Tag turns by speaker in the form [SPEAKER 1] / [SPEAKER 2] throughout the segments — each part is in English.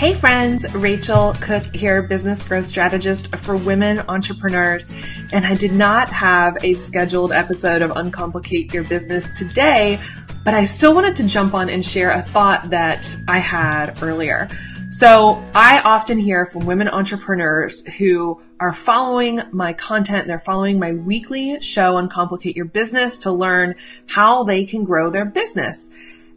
[SPEAKER 1] Hey friends, Racheal Cook here, business growth strategist for women entrepreneurs. And I did not have a scheduled episode of Uncomplicate Your Business today, but I still wanted to jump on and share a thought that I had earlier. So I often hear from women entrepreneurs who are following my content. They're following my weekly show Uncomplicate Your Business to learn how they can grow their business.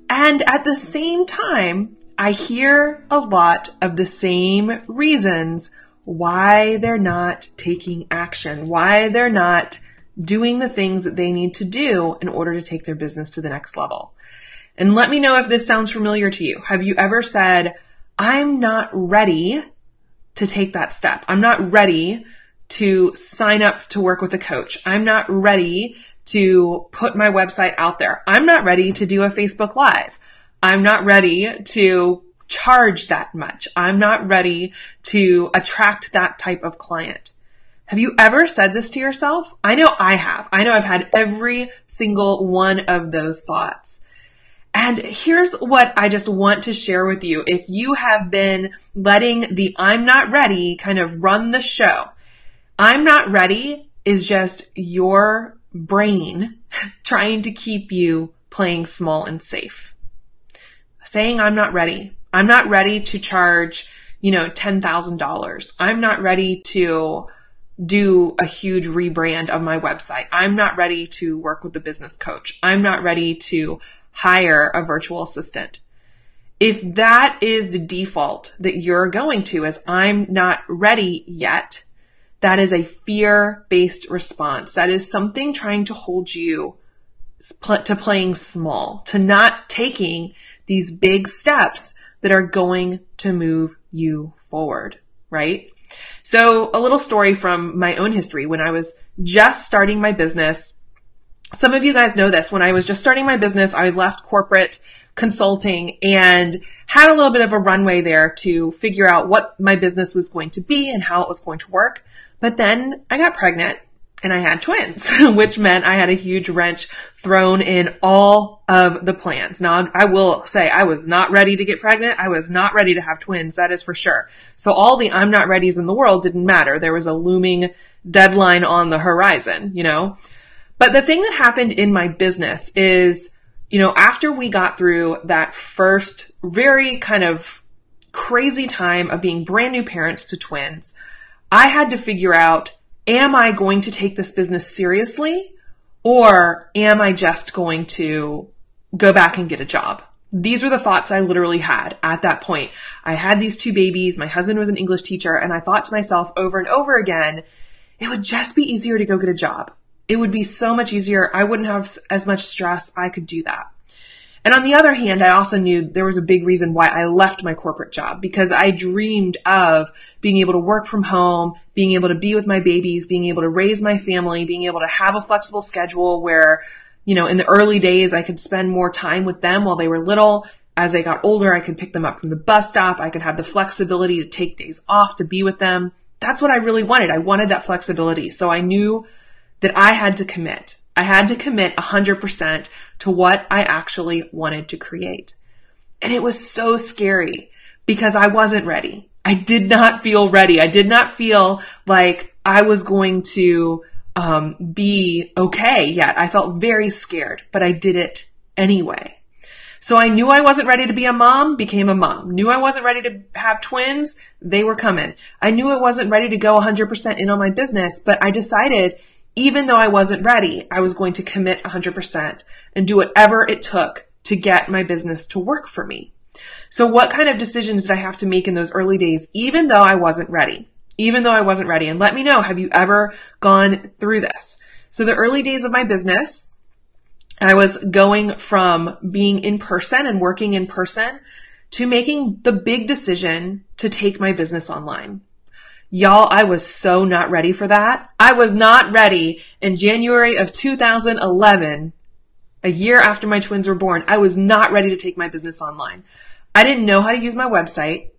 [SPEAKER 1] And at the same time, I hear a lot of the same reasons why they're not taking action, why they're not doing the things that they need to do in order to take their business to the next level. And let me know if this sounds familiar to you. Have you ever said, I'm not ready to take that step. I'm not ready to sign up to work with a coach. I'm not ready to put my website out there. I'm not ready to do a Facebook live. I'm not ready to charge that much. I'm not ready to attract that type of client. Have you ever said this to yourself? I know I have. I know I've had every single one of those thoughts. And here's what I just want to share with you. If you have been letting the I'm not ready kind of run the show, I'm not ready is just your brain trying to keep you playing small and safe saying I'm not ready. I'm not ready to charge, you know, $10,000. I'm not ready to do a huge rebrand of my website. I'm not ready to work with a business coach. I'm not ready to hire a virtual assistant. If that is the default that you're going to as I'm not ready yet, that is a fear based response. That is something trying to hold you to playing small, to not taking these big steps that are going to move you forward, right? So a little story from my own history when I was just starting my business. Some of you guys know this. When I was just starting my business, I left corporate consulting and had a little bit of a runway there to figure out what my business was going to be and how it was going to work. But then I got pregnant and I had twins, which meant I had a huge wrench thrown in all of the plans. Now, I will say I was not ready to get pregnant. I was not ready to have twins. That is for sure. So all the I'm not ready's in the world didn't matter. There was a looming deadline on the horizon, you know? But the thing that happened in my business is, you know, after we got through that first very kind of crazy time of being brand new parents to twins, I had to figure out am I going to take this business seriously or am I just going to go back and get a job? These were the thoughts I literally had at that point. I had these two babies. My husband was an English teacher and I thought to myself over and over again, it would just be easier to go get a job. It would be so much easier. I wouldn't have as much stress. I could do that. And on the other hand, I also knew there was a big reason why I left my corporate job because I dreamed of being able to work from home, being able to be with my babies, being able to raise my family, being able to have a flexible schedule where, you know, in the early days, I could spend more time with them while they were little. As they got older, I could pick them up from the bus stop. I could have the flexibility to take days off to be with them. That's what I really wanted. I wanted that flexibility. So I knew that I had to commit. I had to commit 100% to what I actually wanted to create. And it was so scary because I wasn't ready. I did not feel ready. I did not feel like I was going to um, be okay yet. I felt very scared, but I did it anyway. So I knew I wasn't ready to be a mom, became a mom. Knew I wasn't ready to have twins, they were coming. I knew I wasn't ready to go 100% in on my business, but I decided even though I wasn't ready, I was going to commit 100% and do whatever it took to get my business to work for me. So what kind of decisions did I have to make in those early days, even though I wasn't ready? Even though I wasn't ready. And let me know, have you ever gone through this? So the early days of my business, I was going from being in person and working in person to making the big decision to take my business online. Y'all, I was so not ready for that. I was not ready in January of 2011, a year after my twins were born. I was not ready to take my business online. I didn't know how to use my website.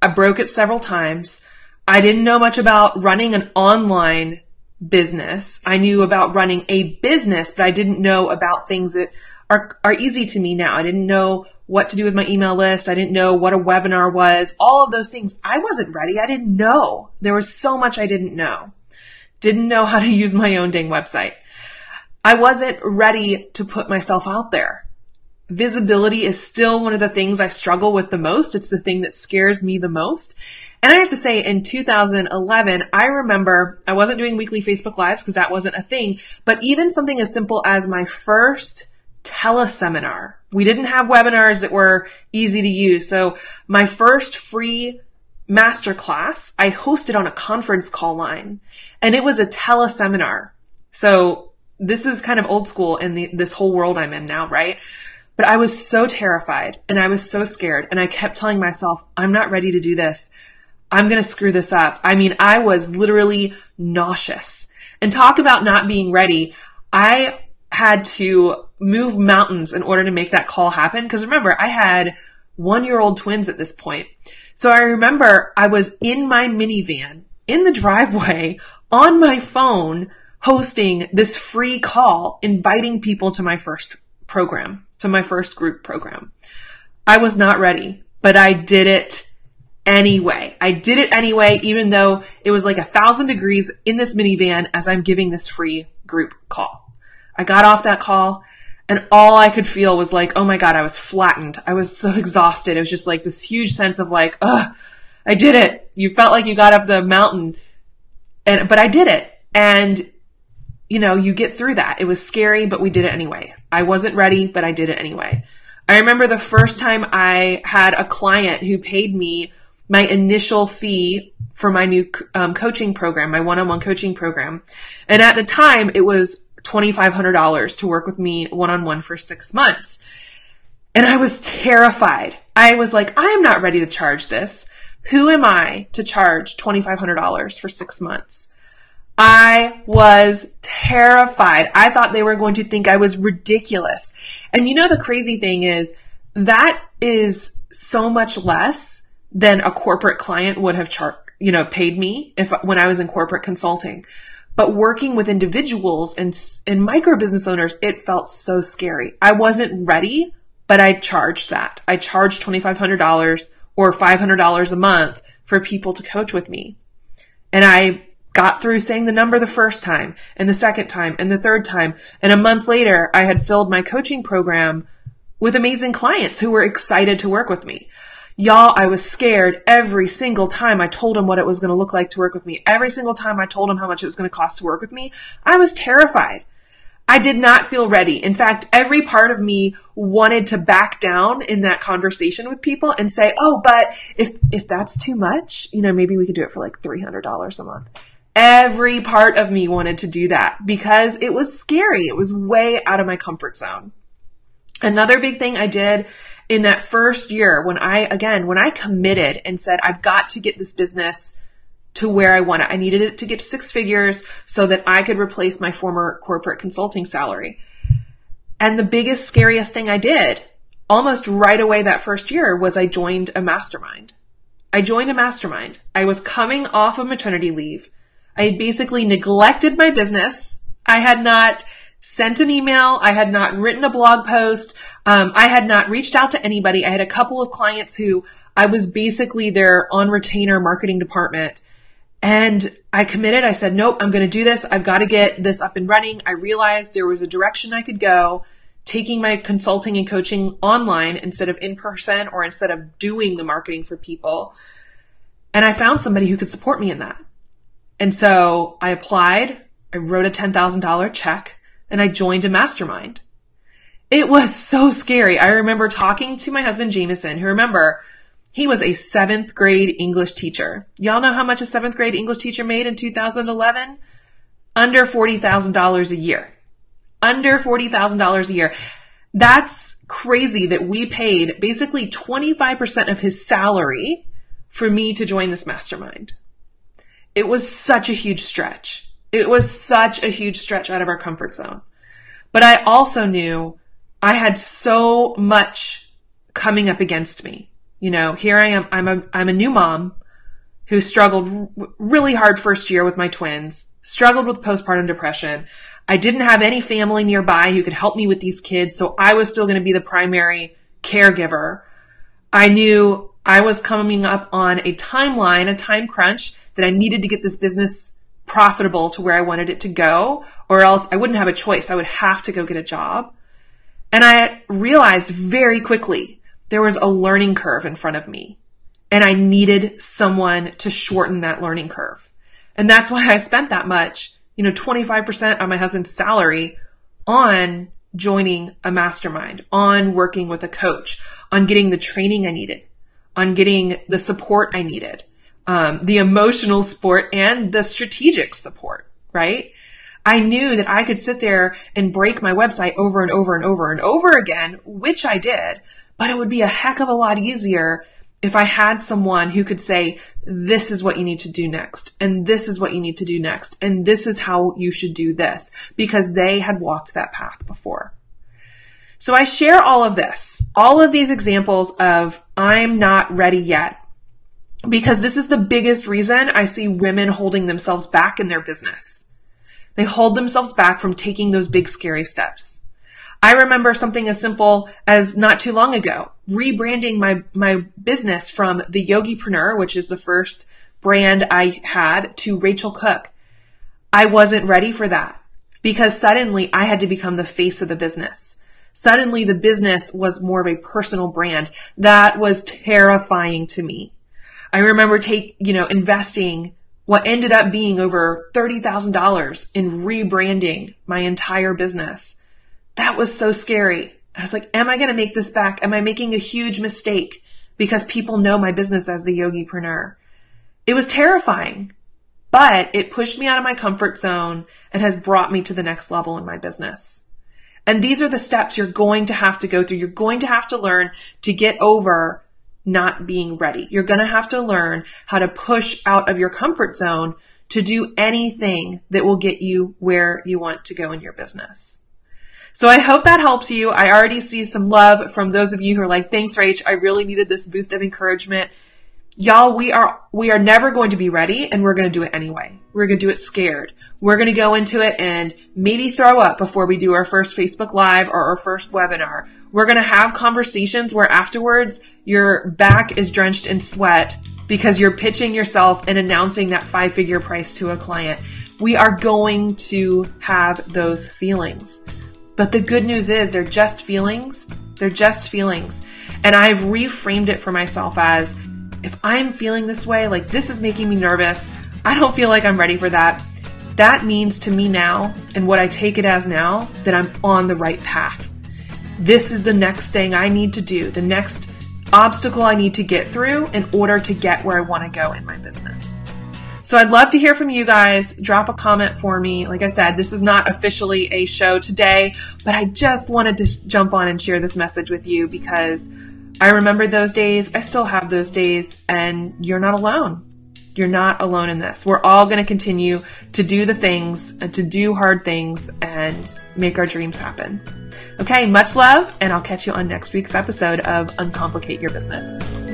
[SPEAKER 1] I broke it several times. I didn't know much about running an online business. I knew about running a business, but I didn't know about things that are, are easy to me now. I didn't know what to do with my email list. I didn't know what a webinar was. All of those things. I wasn't ready. I didn't know. There was so much I didn't know. Didn't know how to use my own dang website. I wasn't ready to put myself out there. Visibility is still one of the things I struggle with the most. It's the thing that scares me the most. And I have to say, in 2011, I remember I wasn't doing weekly Facebook Lives because that wasn't a thing, but even something as simple as my first teleseminar. We didn't have webinars that were easy to use. So my first free masterclass I hosted on a conference call line and it was a teleseminar. So this is kind of old school in the, this whole world I'm in now, right? But I was so terrified and I was so scared and I kept telling myself, I'm not ready to do this. I'm going to screw this up. I mean, I was literally nauseous. And talk about not being ready. I had to move mountains in order to make that call happen. Because remember, I had one year old twins at this point. So I remember I was in my minivan in the driveway on my phone hosting this free call, inviting people to my first program, to my first group program. I was not ready, but I did it anyway. I did it anyway, even though it was like a thousand degrees in this minivan as I'm giving this free group call. I got off that call and all I could feel was like, oh my God, I was flattened. I was so exhausted. It was just like this huge sense of like, ugh, I did it. You felt like you got up the mountain and, but I did it. And, you know, you get through that. It was scary, but we did it anyway. I wasn't ready, but I did it anyway. I remember the first time I had a client who paid me my initial fee for my new um, coaching program, my one-on-one coaching program. And at the time, it was $2,500 to work with me one-on-one for six months. And I was terrified. I was like, I am not ready to charge this. Who am I to charge $2,500 for six months? I was terrified. I thought they were going to think I was ridiculous. And you know, the crazy thing is that is so much less than a corporate client would have char- you know, paid me if when I was in corporate consulting. But working with individuals and, and micro business owners, it felt so scary. I wasn't ready, but I charged that. I charged $2,500 or $500 a month for people to coach with me. And I got through saying the number the first time and the second time and the third time. And a month later, I had filled my coaching program with amazing clients who were excited to work with me. Y'all, I was scared every single time I told him what it was going to look like to work with me. Every single time I told him how much it was going to cost to work with me, I was terrified. I did not feel ready. In fact, every part of me wanted to back down in that conversation with people and say, "Oh, but if if that's too much, you know, maybe we could do it for like $300 a month." Every part of me wanted to do that because it was scary. It was way out of my comfort zone. Another big thing I did in that first year when I, again, when I committed and said, I've got to get this business to where I want it. I needed it to get to six figures so that I could replace my former corporate consulting salary. And the biggest, scariest thing I did almost right away that first year was I joined a mastermind. I joined a mastermind. I was coming off of maternity leave. I had basically neglected my business. I had not sent an email. I had not written a blog post. Um, I had not reached out to anybody. I had a couple of clients who I was basically their on retainer marketing department. And I committed. I said, nope, I'm going to do this. I've got to get this up and running. I realized there was a direction I could go taking my consulting and coaching online instead of in person or instead of doing the marketing for people. And I found somebody who could support me in that. And so I applied, I wrote a $10,000 check, and I joined a mastermind. It was so scary. I remember talking to my husband Jameson, who remember, he was a seventh grade English teacher. Y'all know how much a seventh grade English teacher made in 2011? Under $40,000 a year. Under $40,000 a year. That's crazy that we paid basically 25% of his salary for me to join this mastermind. It was such a huge stretch. It was such a huge stretch out of our comfort zone. But I also knew I had so much coming up against me. You know, here I am. I'm a, I'm a new mom who struggled really hard first year with my twins, struggled with postpartum depression. I didn't have any family nearby who could help me with these kids. So I was still going to be the primary caregiver. I knew I was coming up on a timeline, a time crunch that I needed to get this business profitable to where I wanted it to go, or else I wouldn't have a choice. I would have to go get a job. And I realized very quickly there was a learning curve in front of me and I needed someone to shorten that learning curve. And that's why I spent that much, you know, 25% of my husband's salary on joining a mastermind, on working with a coach, on getting the training I needed, on getting the support I needed um, the emotional support and the strategic support, right? I knew that I could sit there and break my website over and over and over and over again, which I did, but it would be a heck of a lot easier if I had someone who could say, this is what you need to do next, and this is what you need to do next, and this is how you should do this, because they had walked that path before. So I share all of this, all of these examples of I'm not ready yet because this is the biggest reason I see women holding themselves back in their business. They hold themselves back from taking those big scary steps. I remember something as simple as not too long ago, rebranding my, my business from the Yogipreneur, which is the first brand I had to Racheal Cook. I wasn't ready for that because suddenly I had to become the face of the business. Suddenly the business was more of a personal brand. That was terrifying to me. I remember take, you know, investing what ended up being over $30,000 in rebranding my entire business. That was so scary. I was like, am I going to make this back? Am I making a huge mistake because people know my business as the yogipreneur? It was terrifying, but it pushed me out of my comfort zone and has brought me to the next level in my business. And these are the steps you're going to have to go through. You're going to have to learn to get over not being ready. You're going to have to learn how to push out of your comfort zone to do anything that will get you where you want to go in your business. So I hope that helps you. I already see some love from those of you who are like, thanks, Rach. I really needed this boost of encouragement. Y'all, we are, we are never going to be ready and we're going to do it anyway. We're going to do it scared. We're going to go into it and maybe throw up before we do our first Facebook Live or our first webinar. We're going to have conversations where afterwards your back is drenched in sweat because you're pitching yourself and announcing that five figure price to a client. We are going to have those feelings. But the good news is they're just feelings. They're just feelings. And I've reframed it for myself as if I'm feeling this way, like this is making me nervous, I don't feel like I'm ready for that. That means to me now, and what I take it as now, that I'm on the right path this is the next thing I need to do, the next obstacle I need to get through in order to get where I want to go in my business. So I'd love to hear from you guys. Drop a comment for me. Like I said, this is not officially a show today, but I just wanted to jump on and share this message with you because I remember those days. I still have those days and you're not alone. You're not alone in this. We're all going to continue to do the things and to do hard things and make our dreams happen. Okay, much love, and I'll catch you on next week's episode of Uncomplicate Your Business.